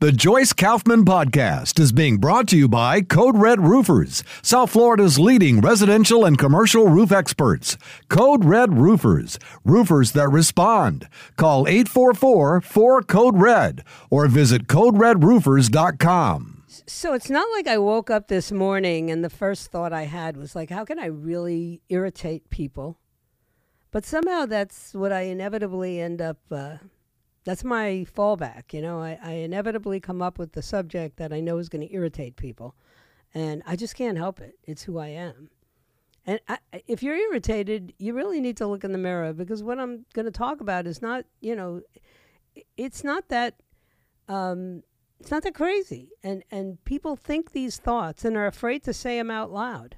The Joyce Kaufman Podcast is being brought to you by Code Red Roofers, South Florida's leading residential and commercial roof experts. Code Red Roofers, roofers that respond. Call 844 4 Code Red or visit CodeRedRoofers.com. So it's not like I woke up this morning and the first thought I had was like, how can I really irritate people? But somehow that's what I inevitably end up. Uh, that's my fallback. You know, I, I inevitably come up with the subject that I know is going to irritate people, and I just can't help it. It's who I am. And I, if you're irritated, you really need to look in the mirror because what I'm going to talk about is not, you know, it's not that, um, it's not that crazy. And and people think these thoughts and are afraid to say them out loud.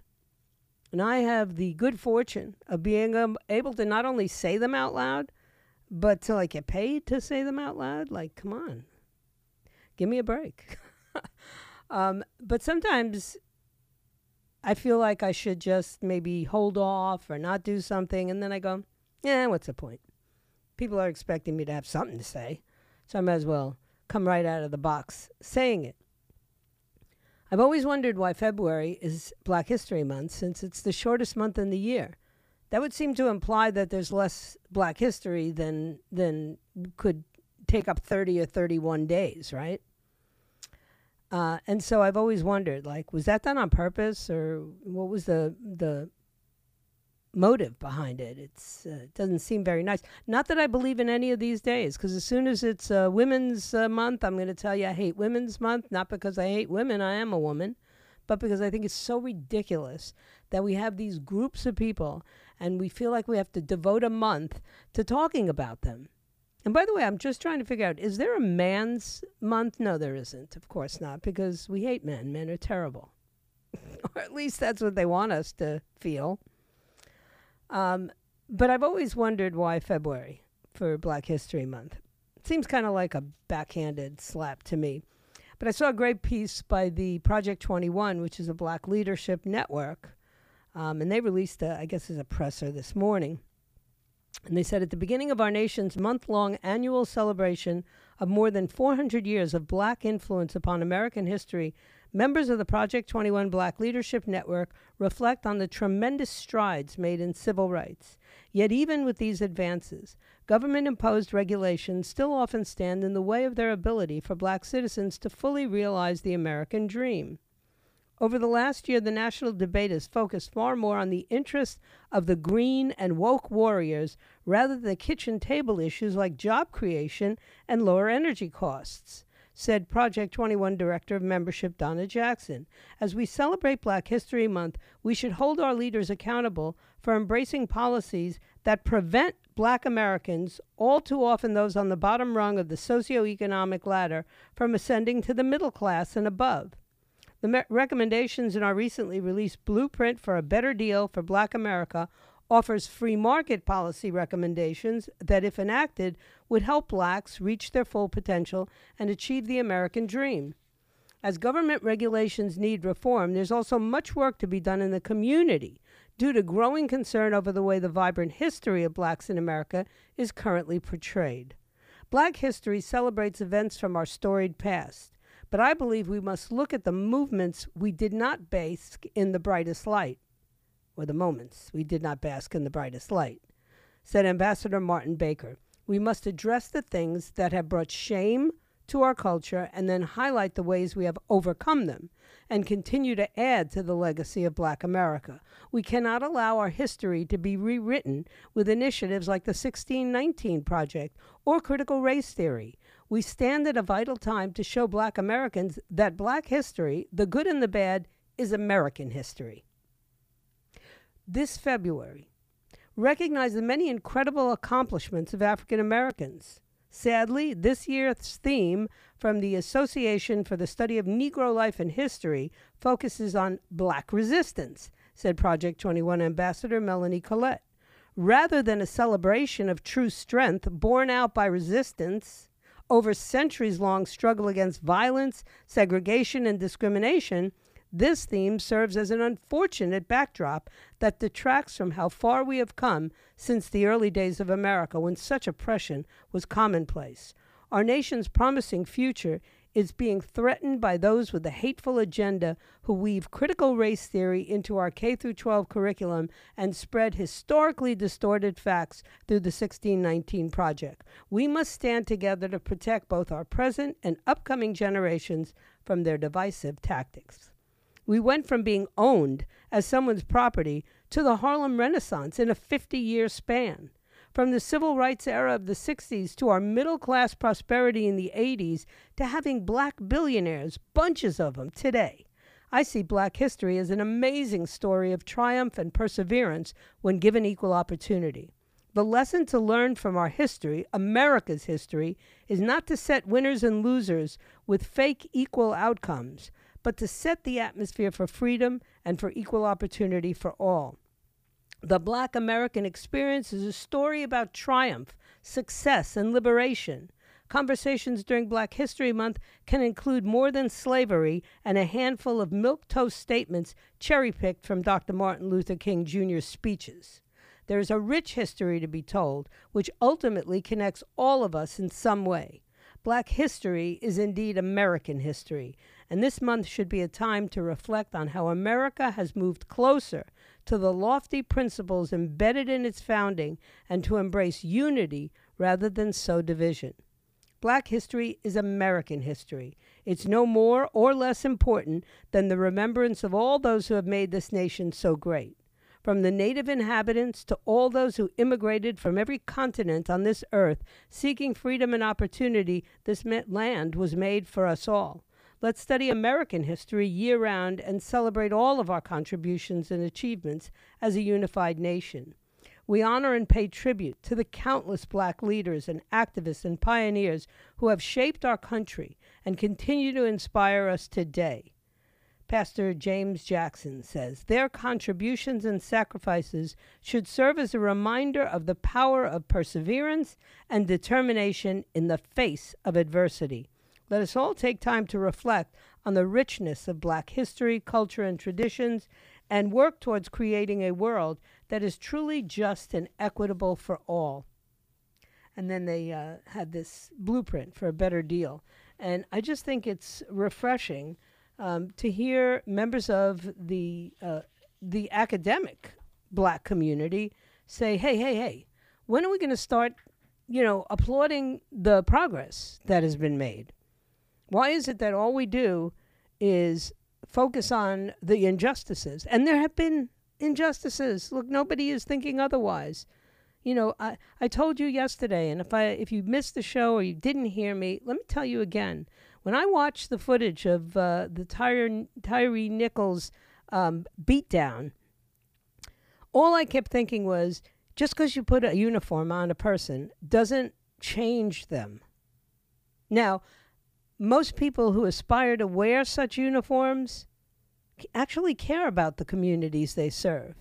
And I have the good fortune of being um, able to not only say them out loud, but to like get paid to say them out loud, like, come on, give me a break. um, but sometimes I feel like I should just maybe hold off or not do something. And then I go, yeah, what's the point? People are expecting me to have something to say. So I might as well come right out of the box saying it. I've always wondered why February is Black History Month since it's the shortest month in the year that would seem to imply that there's less black history than than could take up 30 or 31 days right? Uh, and so i've always wondered like was that done on purpose or what was the the motive behind it? It's uh, it doesn't seem very nice. Not that i believe in any of these days because as soon as it's uh, women's uh, month i'm going to tell you i hate women's month not because i hate women i am a woman but because i think it's so ridiculous that we have these groups of people and we feel like we have to devote a month to talking about them. And by the way, I'm just trying to figure out is there a man's month? No, there isn't. Of course not, because we hate men. Men are terrible. or at least that's what they want us to feel. Um, but I've always wondered why February for Black History Month. It seems kind of like a backhanded slap to me. But I saw a great piece by the Project 21, which is a black leadership network, um, and they released, a, I guess, as a presser this morning. And they said at the beginning of our nation's month long annual celebration of more than 400 years of black influence upon American history, members of the Project 21 Black Leadership Network reflect on the tremendous strides made in civil rights. Yet, even with these advances, government imposed regulations still often stand in the way of their ability for black citizens to fully realize the American dream. Over the last year, the national debate has focused far more on the interests of the green and woke warriors rather than the kitchen table issues like job creation and lower energy costs, said Project 21 Director of Membership Donna Jackson. As we celebrate Black History Month, we should hold our leaders accountable for embracing policies that prevent black Americans, all too often those on the bottom rung of the socioeconomic ladder, from ascending to the middle class and above. The me- recommendations in our recently released Blueprint for a Better Deal for Black America offers free market policy recommendations that, if enacted, would help blacks reach their full potential and achieve the American dream. As government regulations need reform, there's also much work to be done in the community due to growing concern over the way the vibrant history of blacks in America is currently portrayed. Black history celebrates events from our storied past. But I believe we must look at the movements we did not bask in the brightest light, or the moments we did not bask in the brightest light. Said Ambassador Martin Baker, we must address the things that have brought shame to our culture and then highlight the ways we have overcome them and continue to add to the legacy of Black America. We cannot allow our history to be rewritten with initiatives like the 1619 Project or critical race theory. We stand at a vital time to show black Americans that black history, the good and the bad, is American history. This February, recognize the many incredible accomplishments of African Americans. Sadly, this year's theme from the Association for the Study of Negro Life and History focuses on black resistance, said Project 21 Ambassador Melanie Collette. Rather than a celebration of true strength borne out by resistance over centuries long struggle against violence, segregation, and discrimination, this theme serves as an unfortunate backdrop that detracts from how far we have come since the early days of America when such oppression was commonplace. Our nation's promising future is being threatened by those with a hateful agenda who weave critical race theory into our K 12 curriculum and spread historically distorted facts through the 1619 project. We must stand together to protect both our present and upcoming generations from their divisive tactics. We went from being owned as someone's property to the Harlem Renaissance in a 50 year span. From the civil rights era of the 60s to our middle class prosperity in the 80s to having black billionaires, bunches of them, today. I see black history as an amazing story of triumph and perseverance when given equal opportunity. The lesson to learn from our history, America's history, is not to set winners and losers with fake equal outcomes, but to set the atmosphere for freedom and for equal opportunity for all. The Black American experience is a story about triumph, success, and liberation. Conversations during Black History Month can include more than slavery and a handful of milquetoast statements cherry picked from Dr. Martin Luther King Jr.'s speeches. There is a rich history to be told, which ultimately connects all of us in some way. Black history is indeed American history, and this month should be a time to reflect on how America has moved closer to the lofty principles embedded in its founding and to embrace unity rather than sow division. Black history is American history. It's no more or less important than the remembrance of all those who have made this nation so great. From the native inhabitants to all those who immigrated from every continent on this earth seeking freedom and opportunity, this land was made for us all. Let's study American history year round and celebrate all of our contributions and achievements as a unified nation. We honor and pay tribute to the countless black leaders and activists and pioneers who have shaped our country and continue to inspire us today. Pastor James Jackson says their contributions and sacrifices should serve as a reminder of the power of perseverance and determination in the face of adversity. Let us all take time to reflect on the richness of Black history, culture, and traditions and work towards creating a world that is truly just and equitable for all. And then they uh, had this blueprint for a better deal. And I just think it's refreshing um, to hear members of the, uh, the academic black community say, hey, hey, hey, when are we going to start, you know, applauding the progress that has been made? Why is it that all we do is focus on the injustices? And there have been injustices. Look, nobody is thinking otherwise. You know, I, I told you yesterday, and if I if you missed the show or you didn't hear me, let me tell you again. When I watched the footage of uh, the Tyre, Tyre Nichols um, beatdown, all I kept thinking was just because you put a uniform on a person doesn't change them. Now, most people who aspire to wear such uniforms actually care about the communities they serve.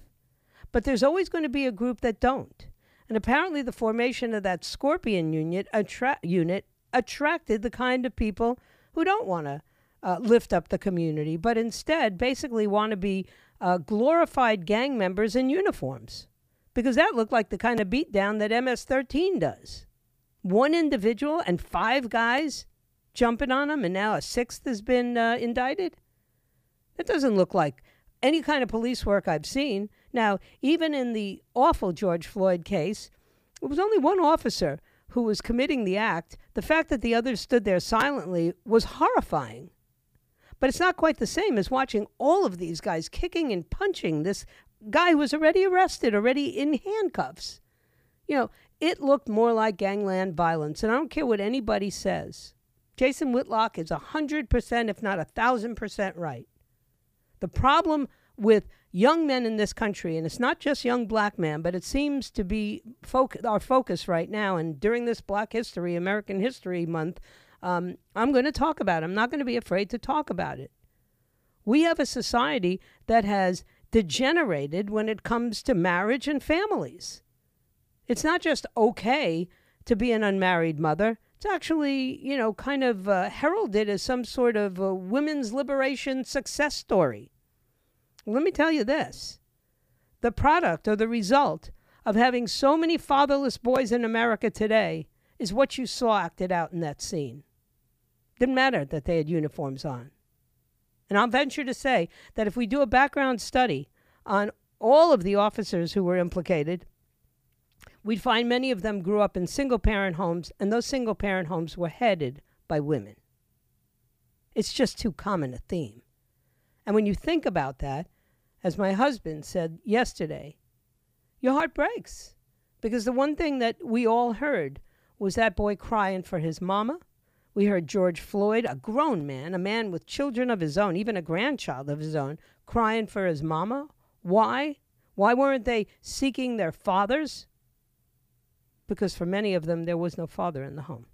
But there's always going to be a group that don't. And apparently, the formation of that Scorpion unit, attra- unit attracted the kind of people who don't want to uh, lift up the community, but instead basically want to be uh, glorified gang members in uniforms. Because that looked like the kind of beatdown that MS 13 does. One individual and five guys jumping on them, and now a sixth has been uh, indicted? That doesn't look like any kind of police work I've seen. Now, even in the awful George Floyd case, it was only one officer who was committing the act. The fact that the others stood there silently was horrifying. But it's not quite the same as watching all of these guys kicking and punching this guy who was already arrested, already in handcuffs. You know, it looked more like gangland violence, and I don't care what anybody says. Jason Whitlock is 100%, if not 1,000% right. The problem with young men in this country, and it's not just young black men, but it seems to be our focus right now. And during this Black History, American History Month, um, I'm going to talk about it. I'm not going to be afraid to talk about it. We have a society that has degenerated when it comes to marriage and families. It's not just okay to be an unmarried mother. It's actually, you know, kind of uh, heralded as some sort of women's liberation success story. Let me tell you this the product or the result of having so many fatherless boys in America today is what you saw acted out in that scene. Didn't matter that they had uniforms on. And I'll venture to say that if we do a background study on all of the officers who were implicated, we'd find many of them grew up in single parent homes, and those single parent homes were headed by women. It's just too common a theme. And when you think about that, as my husband said yesterday, your heart breaks. Because the one thing that we all heard was that boy crying for his mama. We heard George Floyd, a grown man, a man with children of his own, even a grandchild of his own, crying for his mama. Why? Why weren't they seeking their fathers? Because for many of them, there was no father in the home.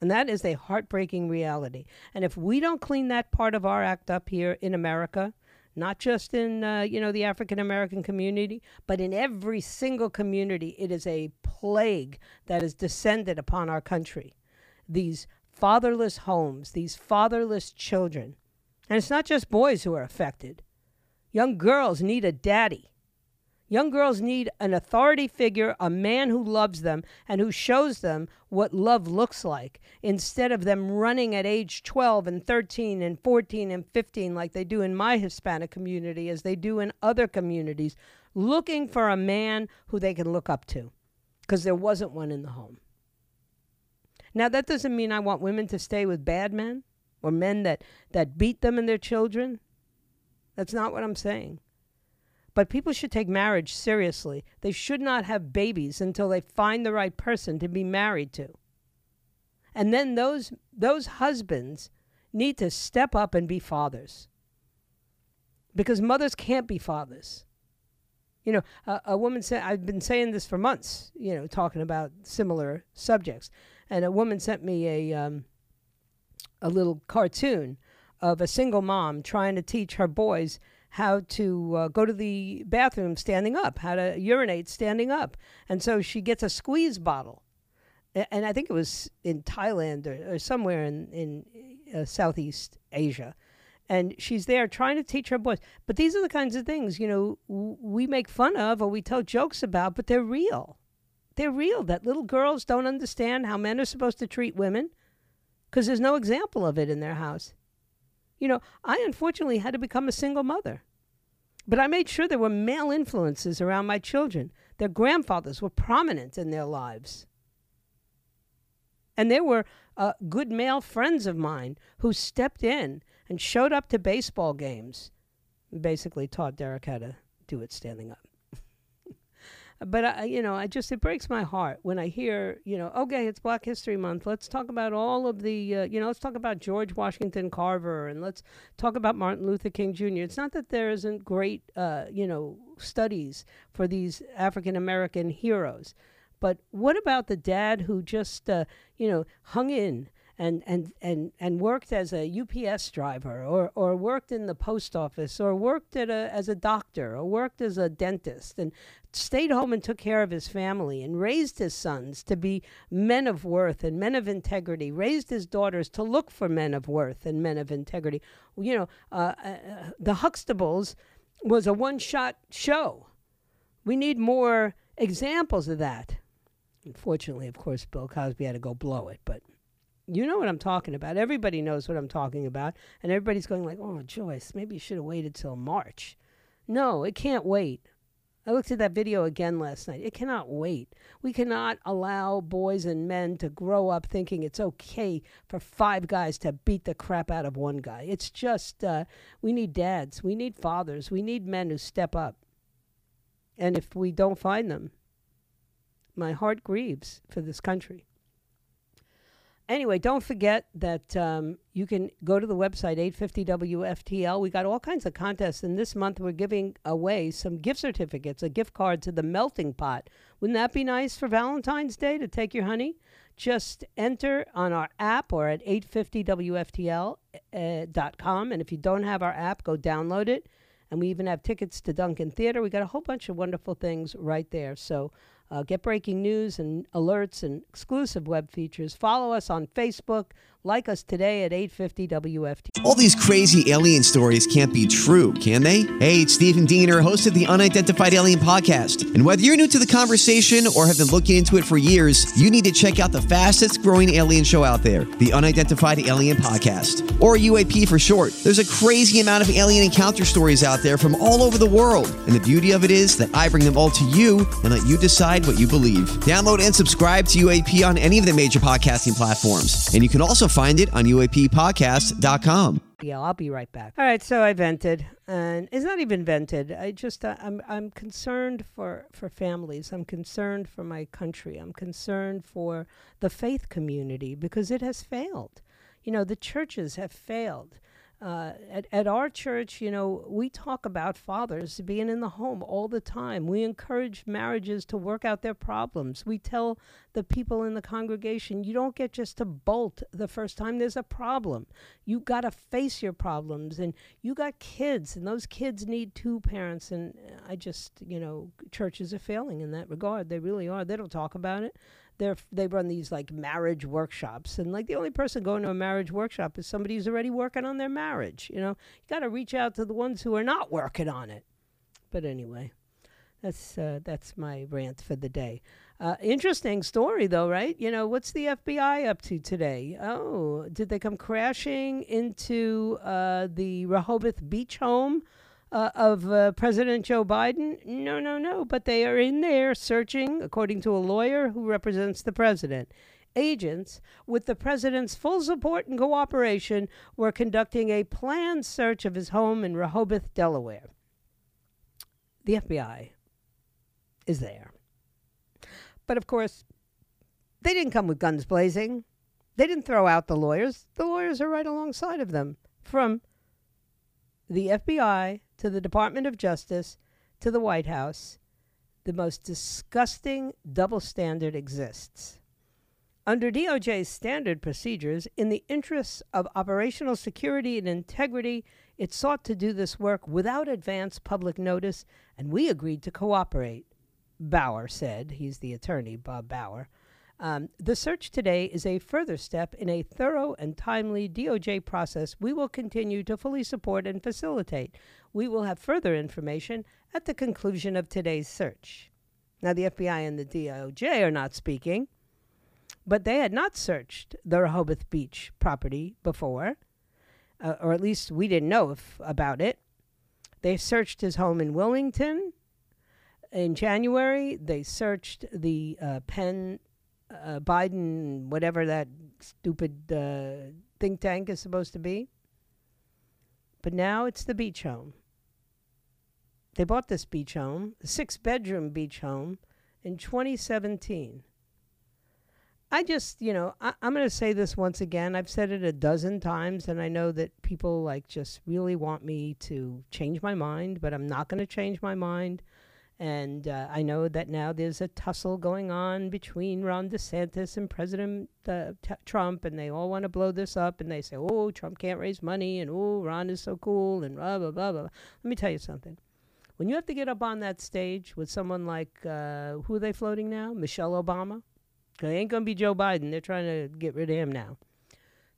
And that is a heartbreaking reality. And if we don't clean that part of our act up here in America, not just in uh, you know the African American community, but in every single community. It is a plague that has descended upon our country. These fatherless homes, these fatherless children, and it's not just boys who are affected. Young girls need a daddy. Young girls need an authority figure, a man who loves them and who shows them what love looks like, instead of them running at age 12 and 13 and 14 and 15, like they do in my Hispanic community, as they do in other communities, looking for a man who they can look up to, because there wasn't one in the home. Now, that doesn't mean I want women to stay with bad men or men that, that beat them and their children. That's not what I'm saying. But people should take marriage seriously. They should not have babies until they find the right person to be married to. And then those those husbands need to step up and be fathers. Because mothers can't be fathers. You know, a, a woman said, I've been saying this for months, you know, talking about similar subjects. And a woman sent me a, um, a little cartoon of a single mom trying to teach her boys how to uh, go to the bathroom standing up, how to urinate standing up. And so she gets a squeeze bottle. And I think it was in Thailand or, or somewhere in, in uh, Southeast Asia. And she's there trying to teach her boys. But these are the kinds of things, you know, we make fun of or we tell jokes about, but they're real. They're real. That little girls don't understand how men are supposed to treat women because there's no example of it in their house. You know, I unfortunately had to become a single mother. But I made sure there were male influences around my children. Their grandfathers were prominent in their lives. And there were uh, good male friends of mine who stepped in and showed up to baseball games. Basically, taught Derek how to do it standing up but I, you know, I just it breaks my heart when I hear, you know, okay, it's Black History Month. Let's talk about all of the, uh, you know, let's talk about George Washington Carver and let's talk about Martin Luther King Jr. It's not that there isn't great, uh, you know, studies for these African American heroes, but what about the dad who just, uh, you know, hung in and, and, and, and worked as a UPS driver or, or worked in the post office or worked at a, as a doctor or worked as a dentist and stayed home and took care of his family and raised his sons to be men of worth and men of integrity, raised his daughters to look for men of worth and men of integrity. You know, uh, uh, the Huxtables was a one shot show. We need more examples of that. Unfortunately, of course, Bill Cosby had to go blow it, but you know what I'm talking about. Everybody knows what I'm talking about. And everybody's going like, oh, Joyce, maybe you should have waited till March. No, it can't wait. I looked at that video again last night. It cannot wait. We cannot allow boys and men to grow up thinking it's okay for five guys to beat the crap out of one guy. It's just, uh, we need dads. We need fathers. We need men who step up. And if we don't find them, my heart grieves for this country. Anyway, don't forget that um, you can go to the website 850WFTL. We got all kinds of contests, and this month we're giving away some gift certificates, a gift card to the Melting Pot. Wouldn't that be nice for Valentine's Day to take your honey? Just enter on our app or at 850WFTL.com. And if you don't have our app, go download it. And we even have tickets to Duncan Theater. We got a whole bunch of wonderful things right there. So uh, get breaking news and alerts and exclusive web features. Follow us on Facebook. Like us today at 850 WFT. All these crazy alien stories can't be true, can they? Hey, it's Stephen Diener, host of the Unidentified Alien Podcast. And whether you're new to the conversation or have been looking into it for years, you need to check out the fastest growing alien show out there, the Unidentified Alien Podcast, or UAP for short. There's a crazy amount of alien encounter stories out there from all over the world. And the beauty of it is that I bring them all to you and let you decide what you believe. Download and subscribe to UAP on any of the major podcasting platforms. And you can also find it on UAPpodcast.com. Yeah, I'll be right back. All right, so I vented, and it's not even vented. I just uh, I'm I'm concerned for for families. I'm concerned for my country. I'm concerned for the faith community because it has failed. You know, the churches have failed. Uh, at, at our church, you know, we talk about fathers being in the home all the time. We encourage marriages to work out their problems. We tell the people in the congregation, you don't get just to bolt the first time there's a problem. You got to face your problems. And you got kids, and those kids need two parents. And I just, you know, churches are failing in that regard. They really are. They don't talk about it they're they run these like marriage workshops and like the only person going to a marriage workshop is somebody who's already working on their marriage you know you got to reach out to the ones who are not working on it but anyway that's uh, that's my rant for the day uh, interesting story though right you know what's the fbi up to today oh did they come crashing into uh, the rehoboth beach home uh, of uh, President Joe Biden? No, no, no. But they are in there searching, according to a lawyer who represents the president. Agents, with the president's full support and cooperation, were conducting a planned search of his home in Rehoboth, Delaware. The FBI is there. But of course, they didn't come with guns blazing. They didn't throw out the lawyers. The lawyers are right alongside of them from the FBI to the Department of Justice to the White House, the most disgusting double standard exists. Under DOJ's standard procedures, in the interests of operational security and integrity, it sought to do this work without advance public notice, and we agreed to cooperate. Bauer said, he's the attorney, Bob Bauer. Um, the search today is a further step in a thorough and timely DOJ process we will continue to fully support and facilitate. We will have further information at the conclusion of today's search. Now, the FBI and the DOJ are not speaking, but they had not searched the Rehoboth Beach property before, uh, or at least we didn't know if, about it. They searched his home in Wilmington in January. They searched the uh, Penn uh, Biden, whatever that stupid uh, think tank is supposed to be. But now it's the beach home. They bought this beach home, a six bedroom beach home, in 2017. I just, you know, I, am going to say this once again. I've said it a dozen times, and I know that people like just really want me to change my mind, but I'm not going to change my mind. And uh, I know that now there's a tussle going on between Ron DeSantis and President uh, t- Trump, and they all want to blow this up. And they say, oh, Trump can't raise money, and oh, Ron is so cool, and blah, blah, blah, blah. Let me tell you something. When you have to get up on that stage with someone like, uh, who are they floating now? Michelle Obama? It ain't going to be Joe Biden. They're trying to get rid of him now.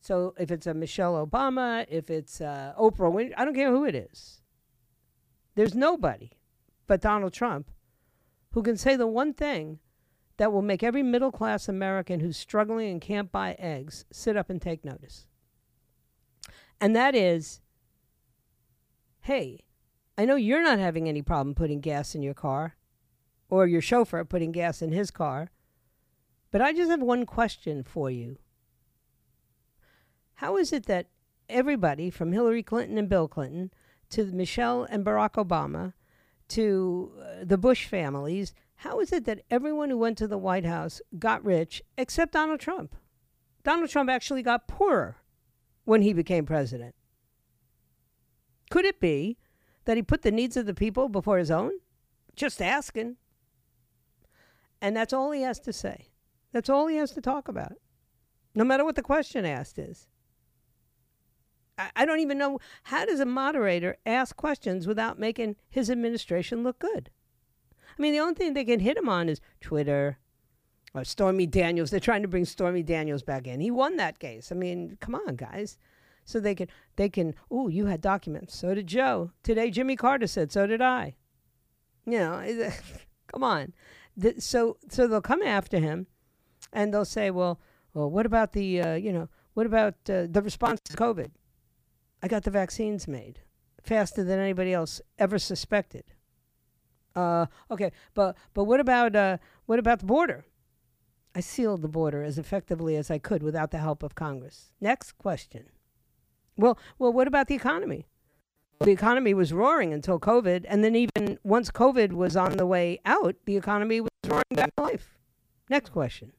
So if it's a Michelle Obama, if it's uh, Oprah Winfrey, I don't care who it is. There's nobody but Donald Trump, who can say the one thing that will make every middle class American who's struggling and can't buy eggs sit up and take notice. And that is hey, I know you're not having any problem putting gas in your car or your chauffeur putting gas in his car, but I just have one question for you. How is it that everybody from Hillary Clinton and Bill Clinton to Michelle and Barack Obama to uh, the Bush families, how is it that everyone who went to the White House got rich except Donald Trump? Donald Trump actually got poorer when he became president. Could it be that he put the needs of the people before his own? Just asking. And that's all he has to say. That's all he has to talk about, no matter what the question asked is. I, don't even know how does a moderator ask questions without making his administration look good. I mean, the only thing they can hit him on is Twitter, or Stormy Daniels. They're trying to bring Stormy Daniels back in. He won that case. I mean, come on, guys. So they can they can. Oh, you had documents. So did Joe. Today, Jimmy Carter said. So did I. You know, come on. The, so so they'll come after him, and they'll say, well, well, what about the uh, you know what about uh, the response to COVID? I got the vaccines made faster than anybody else ever suspected. Uh, okay, but but what about uh, what about the border? I sealed the border as effectively as I could without the help of Congress. Next question. Well, well, what about the economy? The economy was roaring until COVID, and then even once COVID was on the way out, the economy was roaring back to life. Next question.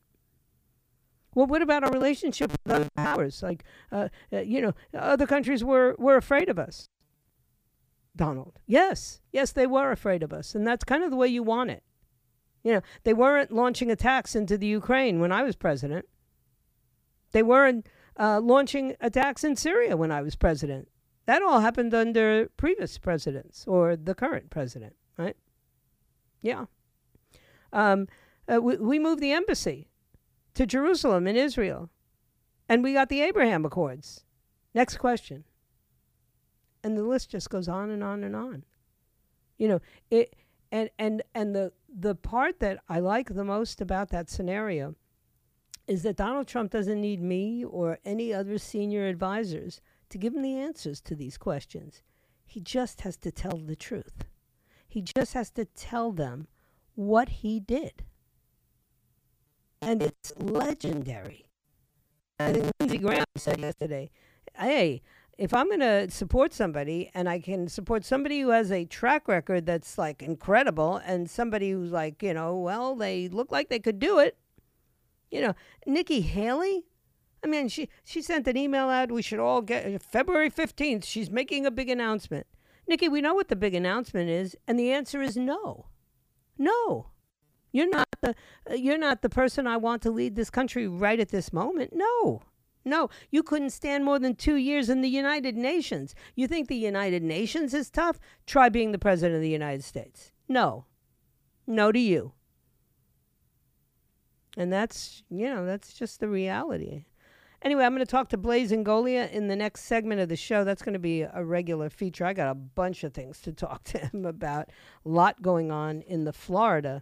Well, what about our relationship with other powers? Like, uh, uh, you know, other countries were, were afraid of us. Donald. Yes, yes, they were afraid of us, and that's kind of the way you want it. You know, they weren't launching attacks into the Ukraine when I was president. They weren't uh, launching attacks in Syria when I was president. That all happened under previous presidents or the current president, right? Yeah. Um, uh, we, we moved the embassy to Jerusalem in Israel, and we got the Abraham Accords. Next question. And the list just goes on and on and on. You know, it and and and the the part that I like the most about that scenario is that Donald Trump doesn't need me or any other senior advisors to give him the answers to these questions. He just has to tell the truth. He just has to tell them what he did. And it's legendary. I think Lindsey Graham said yesterday, hey, if I'm going to support somebody and I can support somebody who has a track record that's like incredible and somebody who's like, you know, well, they look like they could do it. You know, Nikki Haley, I mean, she, she sent an email out. We should all get February 15th. She's making a big announcement. Nikki, we know what the big announcement is, and the answer is no. No. You're not the uh, you're not the person I want to lead this country right at this moment. No. No, you couldn't stand more than two years in the United Nations. You think the United Nations is tough? Try being the President of the United States. No. No to you. And that's, you know, that's just the reality. Anyway, I'm going to talk to Blaise Ingoglia in the next segment of the show. That's going to be a regular feature. I got a bunch of things to talk to him about. A lot going on in the Florida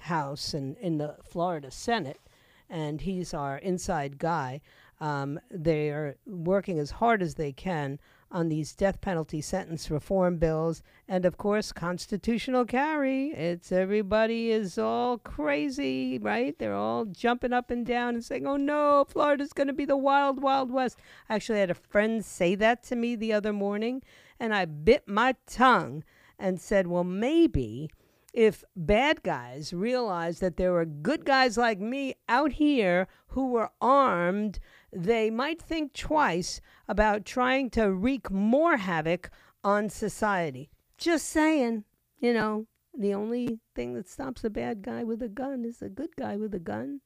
House and in the Florida Senate. And he's our inside guy. Um, they are working as hard as they can on these death penalty sentence reform bills, and of course, constitutional carry. It's everybody is all crazy, right? They're all jumping up and down and saying, "Oh no, Florida's going to be the wild, wild west." I actually had a friend say that to me the other morning, and I bit my tongue and said, "Well, maybe." If bad guys realized that there were good guys like me out here who were armed, they might think twice about trying to wreak more havoc on society. Just saying, you know, the only thing that stops a bad guy with a gun is a good guy with a gun,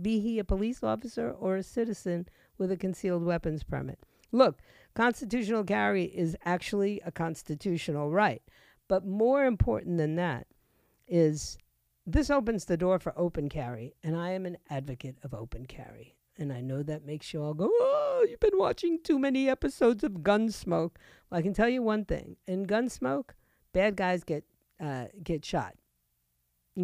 be he a police officer or a citizen with a concealed weapons permit. Look, constitutional carry is actually a constitutional right. But more important than that is this opens the door for open carry, and I am an advocate of open carry. And I know that makes you all go, oh, you've been watching too many episodes of Gunsmoke. Well, I can tell you one thing: in Gunsmoke, bad guys get uh, get shot.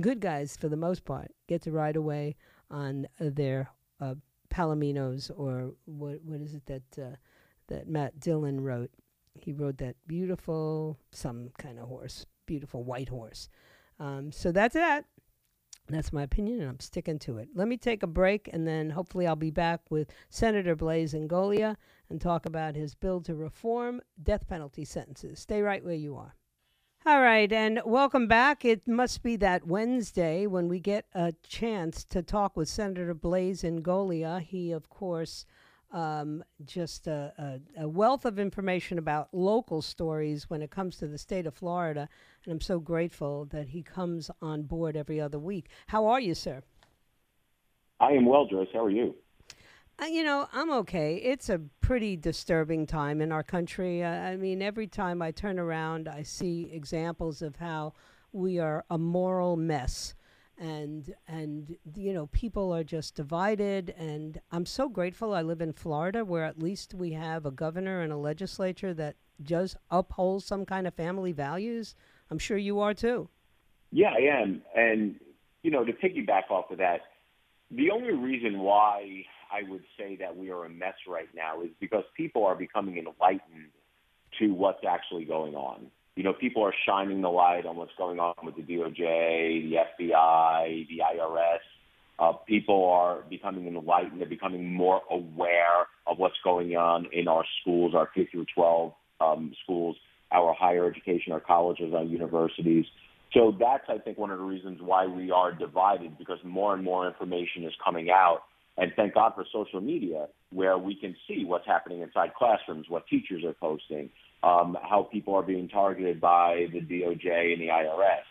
Good guys, for the most part, get to ride away on uh, their uh, palominos or what what is it that uh, that Matt Dillon wrote? He rode that beautiful some kind of horse, beautiful white horse. Um, so that's that. That's my opinion, and I'm sticking to it. Let me take a break, and then hopefully I'll be back with Senator Blaise Ingoglia and talk about his bill to reform death penalty sentences. Stay right where you are. All right, and welcome back. It must be that Wednesday when we get a chance to talk with Senator Blaise Ingoglia. He, of course, um, just a, a, a, wealth of information about local stories when it comes to the state of Florida. And I'm so grateful that he comes on board every other week. How are you, sir? I am well, Joyce. How are you? Uh, you know, I'm okay. It's a pretty disturbing time in our country. Uh, I mean, every time I turn around, I see examples of how we are a moral mess. And and you know people are just divided, and I'm so grateful. I live in Florida, where at least we have a governor and a legislature that does uphold some kind of family values. I'm sure you are too. Yeah, I am. And you know, to piggyback off of that, the only reason why I would say that we are a mess right now is because people are becoming enlightened to what's actually going on. You know, people are shining the light on what's going on with the DOJ, the FBI, the IRS. Uh, people are becoming enlightened. They're becoming more aware of what's going on in our schools, our K through 12 um, schools, our higher education, our colleges, our universities. So that's, I think, one of the reasons why we are divided because more and more information is coming out and thank God for social media, where we can see what's happening inside classrooms, what teachers are posting, um, how people are being targeted by the DOJ and the IRS.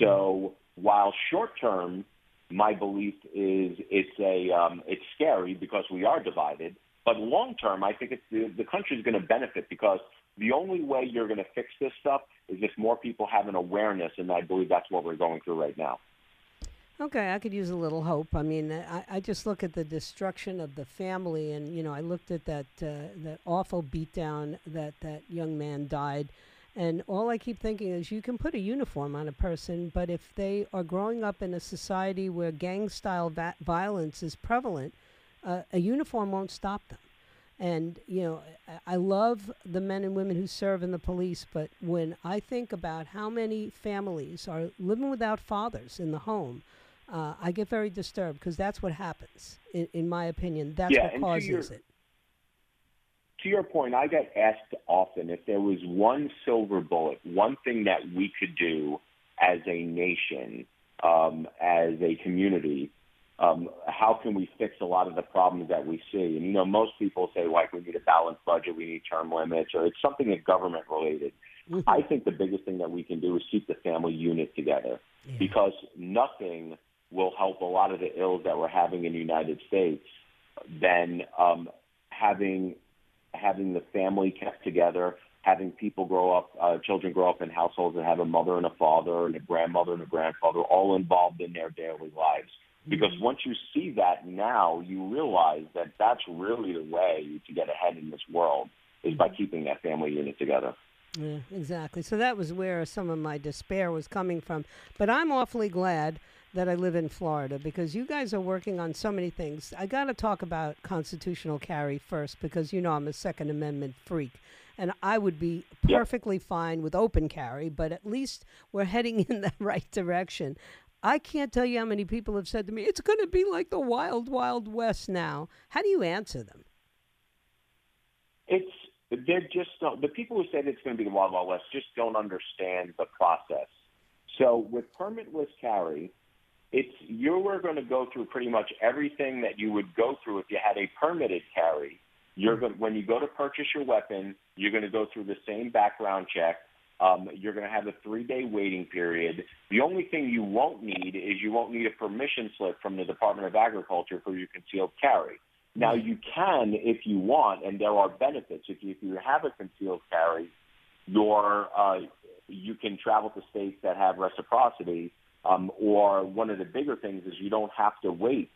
So while short term, my belief is it's a um, it's scary because we are divided. But long term, I think it's the, the country is going to benefit because the only way you're going to fix this stuff is if more people have an awareness, and I believe that's what we're going through right now. Okay, I could use a little hope. I mean, I, I just look at the destruction of the family, and you know, I looked at that uh, that awful beatdown that that young man died, and all I keep thinking is, you can put a uniform on a person, but if they are growing up in a society where gang-style va- violence is prevalent, uh, a uniform won't stop them. And you know, I love the men and women who serve in the police, but when I think about how many families are living without fathers in the home uh, I get very disturbed because that's what happens, in, in, my opinion. That's yeah, what causes your, it. To your point, I get asked often if there was one silver bullet, one thing that we could do as a nation, um, as a community, um, how can we fix a lot of the problems that we see? And, you know, most people say, like, we need a balanced budget, we need term limits, or it's something that's government related. Mm-hmm. I think the biggest thing that we can do is keep the family unit together yeah. because nothing – will help a lot of the ills that we're having in the United States than um, having having the family kept together, having people grow up, uh, children grow up in households that have a mother and a father and a grandmother and a grandfather all involved in their daily lives. Because mm-hmm. once you see that now, you realize that that's really the way to get ahead in this world is by keeping that family unit together. Yeah, exactly. So that was where some of my despair was coming from. But I'm awfully glad that I live in Florida because you guys are working on so many things. I got to talk about constitutional carry first because you know I'm a Second Amendment freak. And I would be perfectly yep. fine with open carry, but at least we're heading in the right direction. I can't tell you how many people have said to me, it's going to be like the wild, wild west now. How do you answer them? It's, they're just, the people who said it's going to be the wild, wild west just don't understand the process. So with permitless carry, it's you were going to go through pretty much everything that you would go through if you had a permitted carry. You're going when you go to purchase your weapon, you're going to go through the same background check. Um, you're going to have a three-day waiting period. The only thing you won't need is you won't need a permission slip from the Department of Agriculture for your concealed carry. Now you can if you want, and there are benefits. If you, if you have a concealed carry, your uh, you can travel to states that have reciprocity um, or one of the bigger things is you don't have to wait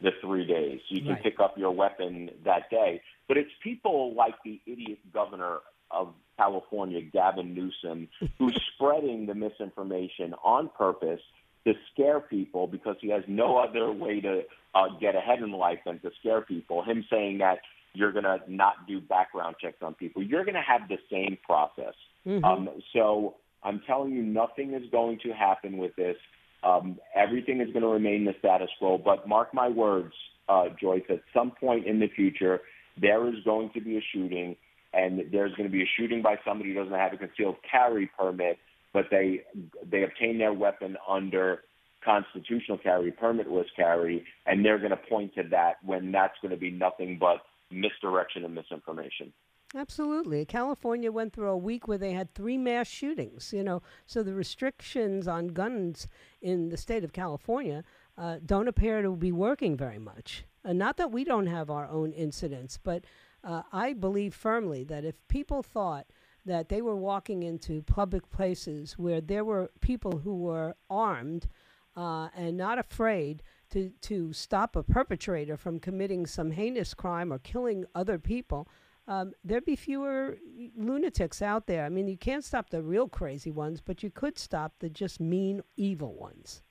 the three days. You can right. pick up your weapon that day. But it's people like the idiot governor of California, Gavin Newsom, who's spreading the misinformation on purpose to scare people because he has no other way to uh, get ahead in life than to scare people. Him saying that you're going to not do background checks on people. You're going to have the same process. Mm-hmm. Um, so I'm telling you, nothing is going to happen with this. Um, everything is going to remain the status quo. But mark my words, uh, Joyce, at some point in the future, there is going to be a shooting, and there's going to be a shooting by somebody who doesn't have a concealed carry permit. but they they obtain their weapon under constitutional carry, permitless carry, and they're going to point to that when that's going to be nothing but misdirection and misinformation. Absolutely. California went through a week where they had three mass shootings, you know, so the restrictions on guns in the state of California uh, don't appear to be working very much. Uh, not that we don't have our own incidents, but uh, I believe firmly that if people thought that they were walking into public places where there were people who were armed uh, and not afraid to, to stop a perpetrator from committing some heinous crime or killing other people, um, there'd be fewer lunatics out there. I mean, you can't stop the real crazy ones, but you could stop the just mean, evil ones.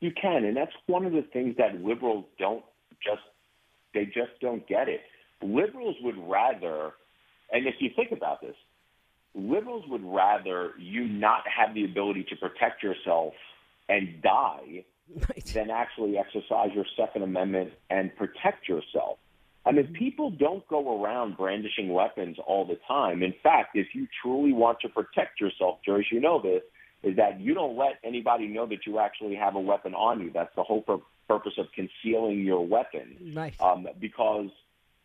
You can, and that's one of the things that liberals don't just they just don't get it. Liberals would rather, and if you think about this, liberals would rather you not have the ability to protect yourself and die right. than actually exercise your Second Amendment and protect yourself. I mean, people don't go around brandishing weapons all the time. In fact, if you truly want to protect yourself, Joyce, you know this, is that you don't let anybody know that you actually have a weapon on you. That's the whole pur- purpose of concealing your weapon. Right. Um, because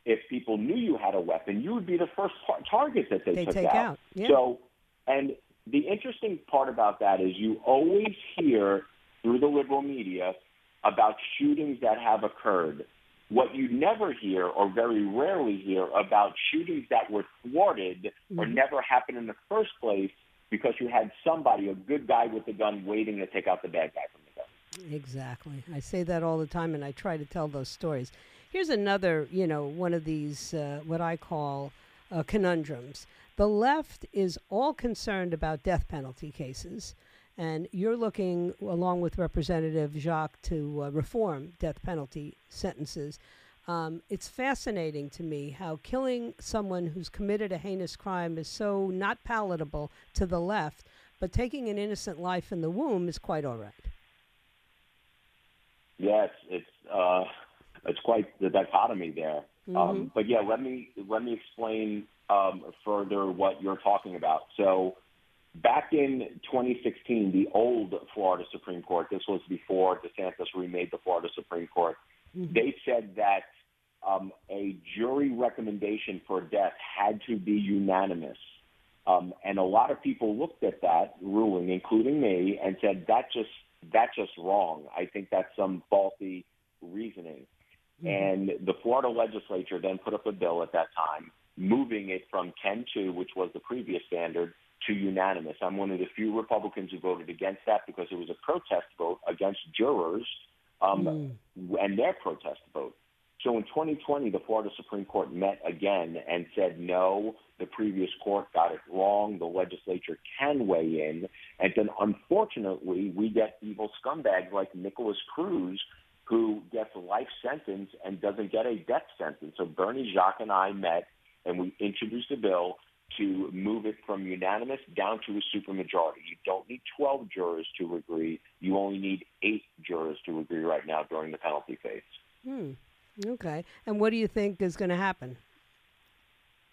if people knew you had a weapon, you would be the first tar- target that they, they took take out. out. Yeah. So, and the interesting part about that is you always hear through the liberal media about shootings that have occurred what you never hear or very rarely hear about shootings that were thwarted mm-hmm. or never happened in the first place because you had somebody, a good guy with a gun, waiting to take out the bad guy from the gun. Exactly. I say that all the time, and I try to tell those stories. Here's another, you know, one of these, uh, what I call uh, conundrums. The left is all concerned about death penalty cases and you're looking, along with Representative Jacques, to uh, reform death penalty sentences. Um, it's fascinating to me how killing someone who's committed a heinous crime is so not palatable to the left, but taking an innocent life in the womb is quite all right. Yes, it's uh, it's quite the dichotomy there. Mm-hmm. Um, but yeah, let me let me explain um, further what you're talking about. So Back in 2016, the old Florida Supreme Court, this was before DeSantis remade the Florida Supreme Court, mm-hmm. they said that um, a jury recommendation for death had to be unanimous. Um, and a lot of people looked at that ruling, including me, and said that just that's just wrong. I think that's some faulty reasoning. Mm-hmm. And the Florida legislature then put up a bill at that time, moving it from 10-2, which was the previous standard, to unanimous. I'm one of the few Republicans who voted against that because it was a protest vote against jurors um, mm. and their protest vote. So in 2020, the Florida Supreme Court met again and said, no, the previous court got it wrong. The legislature can weigh in. And then unfortunately, we get evil scumbags like Nikolas Cruz who gets a life sentence and doesn't get a death sentence. So Bernie Jacques and I met and we introduced a bill to move it from unanimous down to a supermajority. You don't need 12 jurors to agree. You only need eight jurors to agree right now during the penalty phase. Hmm. Okay. And what do you think is going to happen?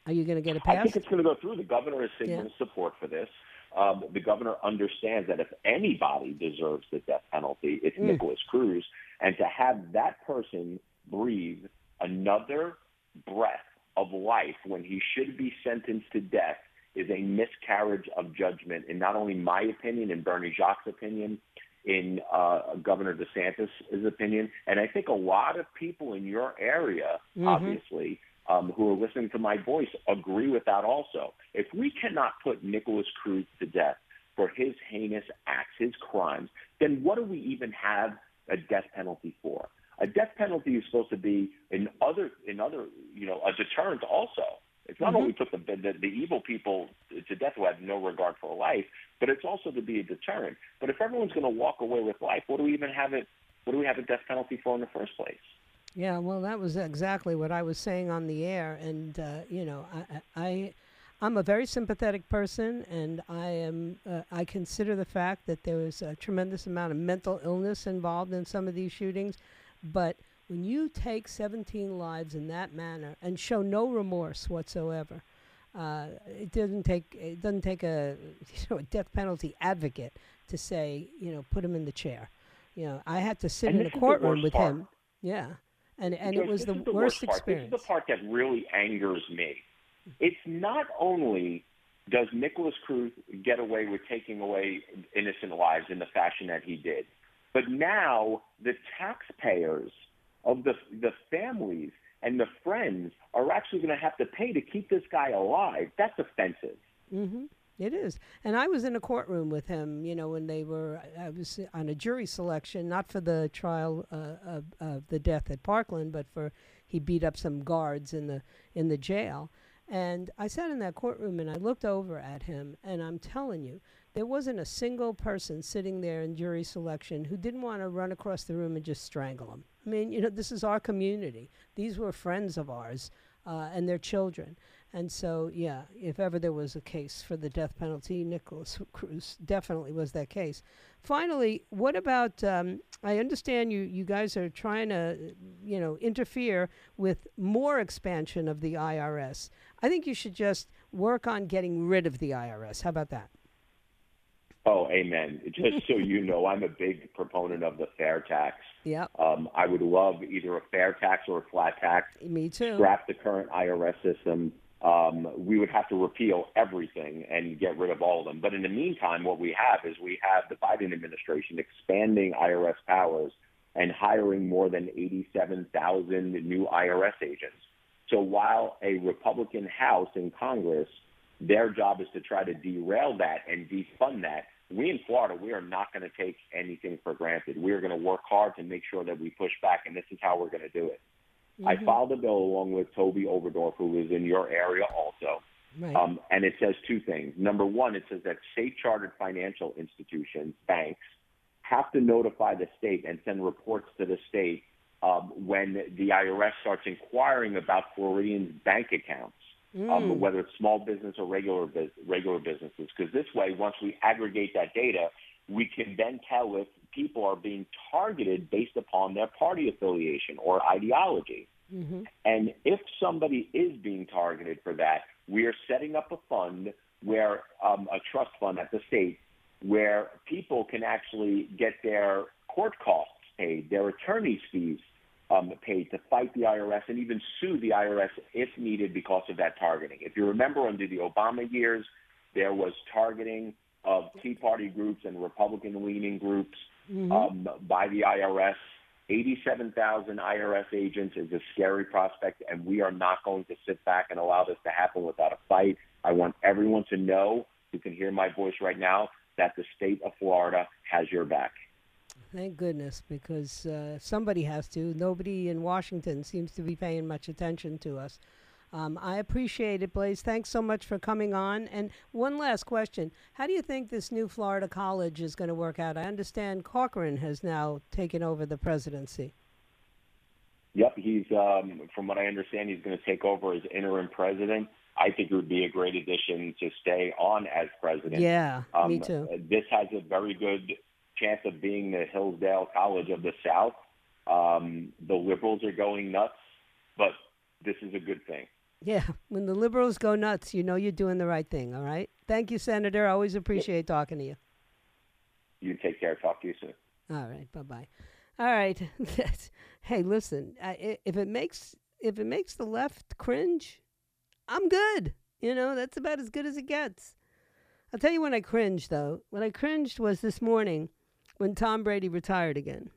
Are you going to get a pass? I think it's going to go through. The governor has signaled yeah. support for this. Um, the governor understands that if anybody deserves the death penalty, it's mm. Nikolas Cruz. And to have that person breathe another breath of life when he should be sentenced to death is a miscarriage of judgment in not only my opinion and Bernie Jacques' opinion, in uh, Governor DeSantis' opinion, and I think a lot of people in your area, mm-hmm. obviously, um, who are listening to my voice, agree with that also. If we cannot put Nikolas Cruz to death for his heinous acts, his crimes, then what do we even have a death penalty for? A death penalty is supposed to be in other in other you know a deterrent also. It's not mm-hmm. only put the, the the evil people to death who have no regard for life, but it's also to be a deterrent. But if everyone's going to walk away with life, what do we even have it? What do we have a death penalty for in the first place? Yeah, well, that was exactly what I was saying on the air, and uh, you know, I, I, I'm a very sympathetic person, and I am, uh, I consider the fact that there was a tremendous amount of mental illness involved in some of these shootings. But when you take 17 lives in that manner and show no remorse whatsoever, Uh, it doesn't take it doesn't take a you know a death penalty advocate to say you know put him in the chair. You know, I had to sit And in a the courtroom with part. him. Yeah, and and Joyce, it was the, the worst part. experience. This is the part that really angers me. It's not only does Nikolas Cruz get away with taking away innocent lives in the fashion that he did, but now the taxpayers of the the families and the friends are actually going to have to pay to keep this guy alive. That's offensive. Mm-hmm. It is, and I was in a courtroom with him. You know, when they were, I was on a jury selection, not for the trial uh, of, of the death at Parkland, but for he beat up some guards in the in the jail. And I sat in that courtroom and I looked over at him, and I'm telling you, there wasn't a single person sitting there in jury selection who didn't want to run across the room and just strangle him. I mean, you know, this is our community. These were friends of ours uh, and their children. And so, yeah, if ever there was a case for the death penalty, Nikolas Cruz definitely was that case. Finally, what about? Um, I understand you, you guys are trying to, you know, interfere with more expansion of the IRS. I think you should just work on getting rid of the IRS. How about that? Oh, amen. Just so you know, I'm a big proponent of the fair tax. Yeah, Um, I would love either a fair tax or a flat tax. me too. Scrap the current IRS system. Um, we would have to repeal everything and get rid of all of them. But in the meantime, what we have is we have the Biden administration expanding IRS powers and hiring more than 87,000 new IRS agents. So while a Republican House in Congress, their job is to try to derail that and defund that, we in Florida, we are not going to take anything for granted. We are going to work hard to make sure that we push back, and this is how we're going to do it. I filed a bill along with Toby Overdorf, who is in your area also. Right. Um, and it says two things. Number one, it says that state chartered financial institutions, banks, have to notify the state and send reports to the state um, when the IRS starts inquiring about Floridians' bank accounts, um, whether it's small business or regular bus- regular businesses. Because this way, once we aggregate that data, we can then tell if people are being targeted based upon their party affiliation or ideology. And if somebody is being targeted for that, we are setting up a fund where um, a trust fund at the state where people can actually get their court costs paid, their attorney's fees um, paid to fight the IRS and even sue the IRS if needed because of that targeting. If you remember, under the Obama years, there was targeting of Tea Party groups and Republican leaning groups um, by the IRS. 87,000 IRS agents is a scary prospect, and we are not going to sit back and allow this to happen without a fight. I want everyone to know who can hear my voice right now that the state of Florida has your back. Thank goodness, because uh, somebody has to. Nobody in Washington seems to be paying much attention to us. Um, I appreciate it, Blaise. Thanks so much for coming on. And one last question How do you think this new Florida college is going to work out? I understand Corcoran has now taken over the presidency. Yep, he's um, from what I understand, he's going to take over as interim president. I think it would be a great addition to stay on as president. Yeah, Um, me too. This has a very good chance of being the Hillsdale College of the South. Um, the liberals are going nuts, but this is a good thing. Yeah, when the liberals go nuts, you know you're doing the right thing, all right? Thank you, Senator. I always appreciate talking to you. You take care. Talk to you soon. All right, bye bye. All right, hey, listen, I, i- if it makes if it makes the left cringe, I'm good. You know, that's about as good as it gets. I'll tell you when I cringed though. When I cringed was this morning when Tom Brady retired again.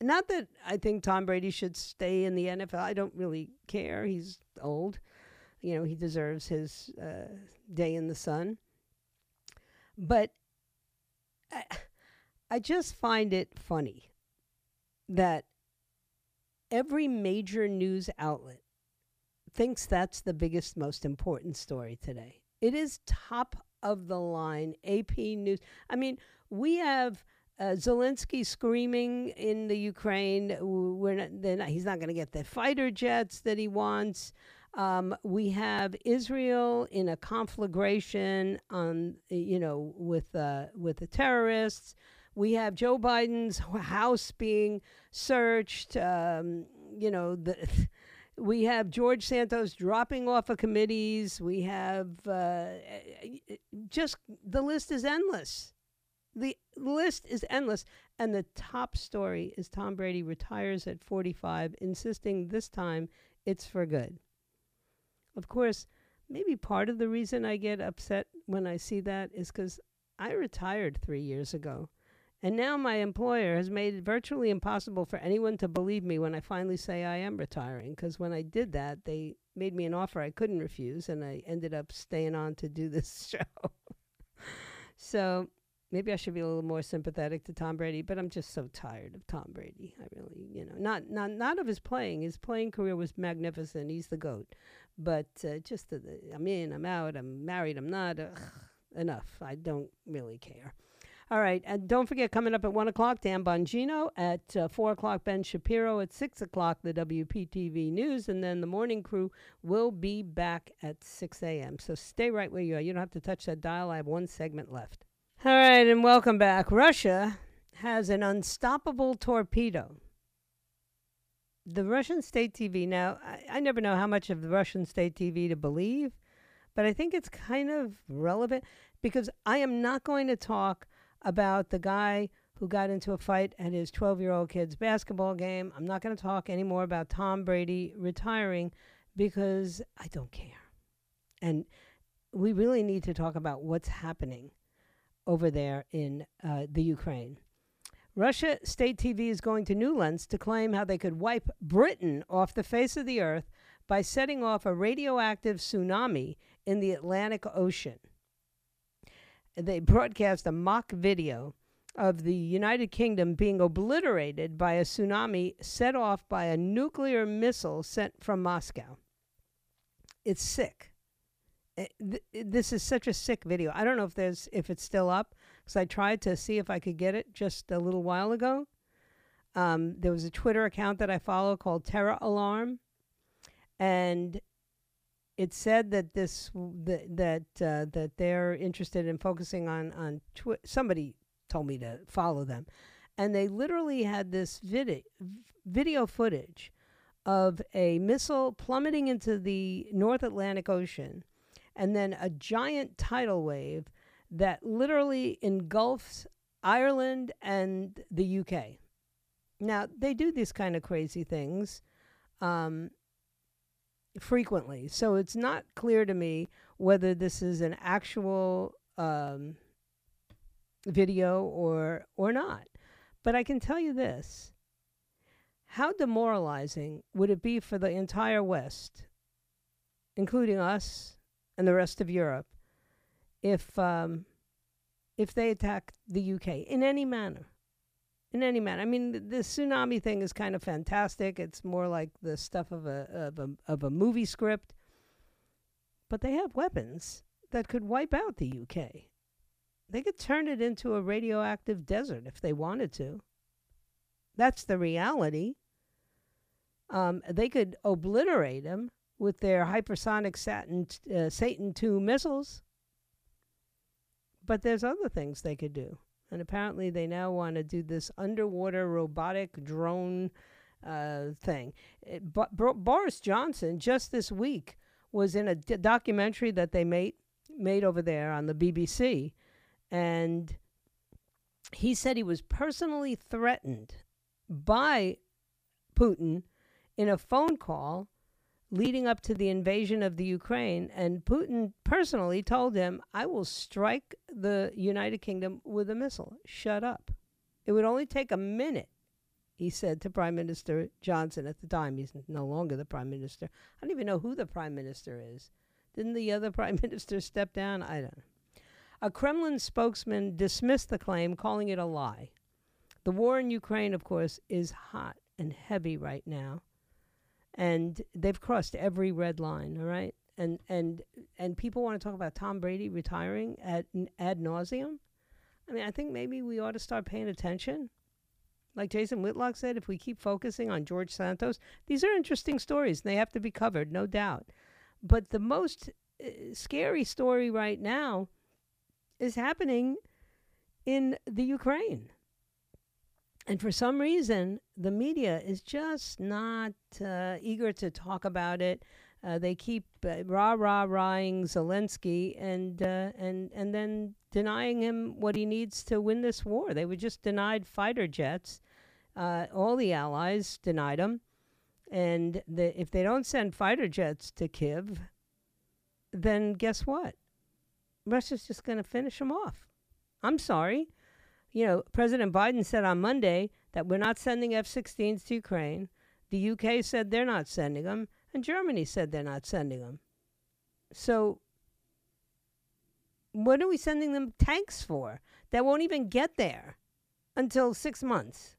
Not that I think Tom Brady should stay in the NFL. I don't really care. He's old. You know, he deserves his uh, day in the sun. But I, I just find it funny that every major news outlet thinks that's the biggest, most important story today. It is top of the line AP news. I mean, we have uh, Zelensky screaming in the Ukraine. We're not, not, he's not going to get the fighter jets that he wants. Um, we have Israel in a conflagration on, you know, with uh, with the terrorists. We have Joe Biden's house being searched. Um, you know, the we have George Santos dropping off of committees. We have uh, just the list is endless. The list is endless. And the top story is Tom Brady retires at 45, insisting this time it's for good. Of course, maybe part of the reason I get upset when I see that is because I retired three years ago. And now my employer has made it virtually impossible for anyone to believe me when I finally say I am retiring. Because when I did that, they made me an offer I couldn't refuse, and I ended up staying on to do this show. so maybe I should be a little more sympathetic to Tom Brady, but I'm just so tired of Tom Brady. I really, you know, not not not of his playing. His playing career was magnificent. He's the goat, but uh, just the, I'm in, I'm out, I'm married, I'm not. Ugh, enough. I don't really care. All right, and don't forget, coming up at 1 o'clock, Dan Bongino. At uh, 4 o'clock, Ben Shapiro. At 6 o'clock, the WPTV News. And then the morning crew will be back at 6 a.m. So stay right where you are. You don't have to touch that dial. I have one segment left. All right, and welcome back. Russia has an unstoppable torpedo. The Russian state TV, now, I, I never know how much of the Russian state TV to believe, but I think it's kind of relevant because I am not going to talk about the guy who got into a fight at his 12 year old kid's basketball game. I'm not going to talk anymore about Tom Brady retiring because I don't care. And we really need to talk about what's happening over there in uh, the Ukraine. Russia State TV is going to Nuance to claim how they could wipe Britain off the face of the earth by setting off a radioactive tsunami in the Atlantic Ocean they broadcast a mock video of the United Kingdom being obliterated by a tsunami set off by a nuclear missile sent from Moscow. It's sick. It, th- this is such a sick video. I don't know if there's if it's still up because I tried to see if I could get it just a little while ago. Um, there was a Twitter account that I follow called Terror Alarm, and it said that this that that uh, that they're interested in focusing on on twi- somebody told me to follow them and they literally had this video video footage of a missile plummeting into the North Atlantic Ocean and then a giant tidal wave that literally engulfs Ireland and the UK. Now, they do these kind of crazy things. Um, frequently. So it's not clear to me whether this is an actual um, video or or not. But I can tell you this: how demoralizing would it be for the entire West, including us and the rest of Europe, if um, if they attack the UK in any manner? in any manner. I mean, the, tsunami thing is kind of fantastic. It's more like the stuff of a of a of a movie script. But they have weapons that could wipe out the UK. They could turn it into a radioactive desert if they wanted to. That's the reality. Um, they could obliterate them with their hypersonic Saturn, uh, Satan II missiles. But there's other things they could do. And apparently, they now want to do this underwater robotic drone uh, thing. It, but Boris Johnson, just this week, was in a d- documentary that they made made over there on the BBC, and he said he was personally threatened by Putin in a phone call leading up to the invasion of the Ukraine. And Putin personally told him, I will strike the United Kingdom with a missile. Shut up. It would only take a minute, he said to Prime Minister Johnson at the time. He's no longer the Prime Minister. I don't even know who the Prime Minister is. Didn't the other Prime Minister step down? I don't know. A Kremlin spokesman dismissed the claim, calling it a lie. The war in Ukraine, of course, is hot and heavy right now and they've crossed every red line. All right, and and and people want to talk about Tom Brady retiring at ad nauseum. I mean, I think maybe we ought to start paying attention. Like Jason Whitlock said, if we keep focusing on George Santos, these are interesting stories and they have to be covered, no doubt. But the most uh, scary story right now is happening in the Ukraine. And for some reason, the media is just not uh, eager to talk about it. Uh, they keep uh, rah rah rahing Zelensky and uh, and and then denying him what he needs to win this war. They were just denied fighter jets. Uh, all the allies denied them, and the, if they don't send fighter jets to Kiev, then guess what? Russia's just going to finish them off. I'm sorry. You know, President Biden said on Monday that we're not sending F 16s to Ukraine. The UK said they're not sending them. And Germany said they're not sending them. So, what are we sending them tanks for? That won't even get there until six months.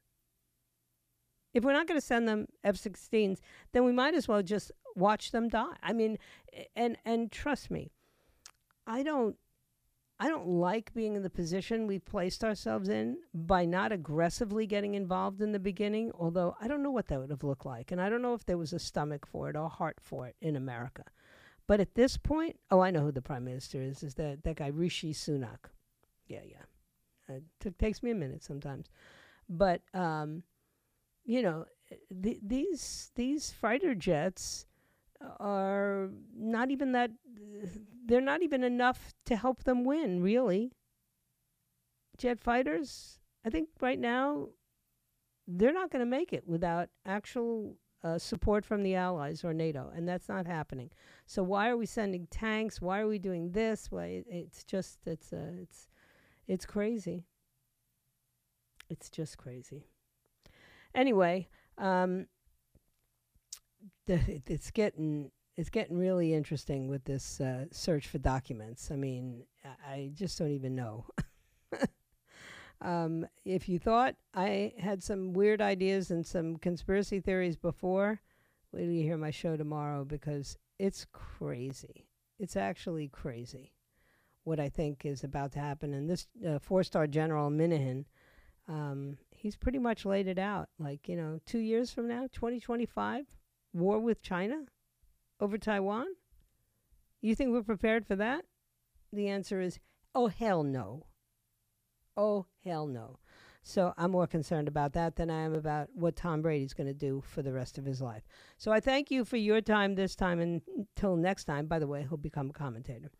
If we're not going to send them F 16s, then we might as well just watch them die. I mean, and, and trust me, I don't I don't like being in the position we've placed ourselves in by not aggressively getting involved in the beginning, although I don't know what that would have looked like. And I don't know if there was a stomach for it or heart for it in America. But at this point, oh, I know who the prime minister is, is that, that guy Rishi Sunak. Yeah, yeah. It t- takes me a minute sometimes. But, um, you know, th- these, these fighter jets are not even that they're not even enough to help them win really. Jet fighters i think right now they're not going to make it without actual uh, support from the allies or nato and that's not happening. So why are we sending tanks? Why are we doing this? Why it's just it's uh, it's it's crazy. It's just crazy. Anyway um, the, it's getting it's getting really interesting with this uh, search for documents. I mean, I just don't even know. um, if you thought I had some weird ideas and some conspiracy theories before, wait till you hear my show tomorrow because it's crazy. It's actually crazy what I think is about to happen. And this uh, four star general Minihan, um, he's pretty much laid it out. Like, you know, two years from now, 2025, war with China over Taiwan? You think we're prepared for that? The answer is, oh, hell no. Oh, hell no. So I'm more concerned about that than I am about what Tom Brady's going to do for the rest of his life. So I thank you for your time this time. And until next time, by the way, he'll become a commentator.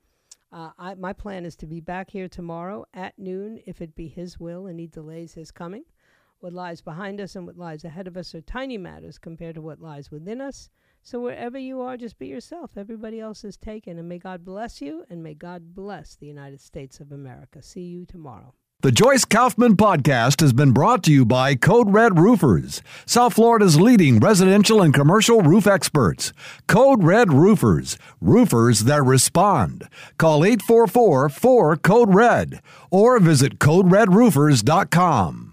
Uh, I, my plan is to be back here tomorrow at noon, if it be his will and he delays his coming. What lies behind us and what lies ahead of us are tiny matters compared to what lies within us. So wherever you are, just be yourself. Everybody else is taken. And may God bless you and may God bless the United States of America. See you tomorrow. The Joyce Kaufman podcast has been brought to you by Code Red Roofers, South Florida's leading residential and commercial roof experts. Code Red Roofers, roofers that respond. Call 844 4 Code Red or visit CodeRedRoofers.com.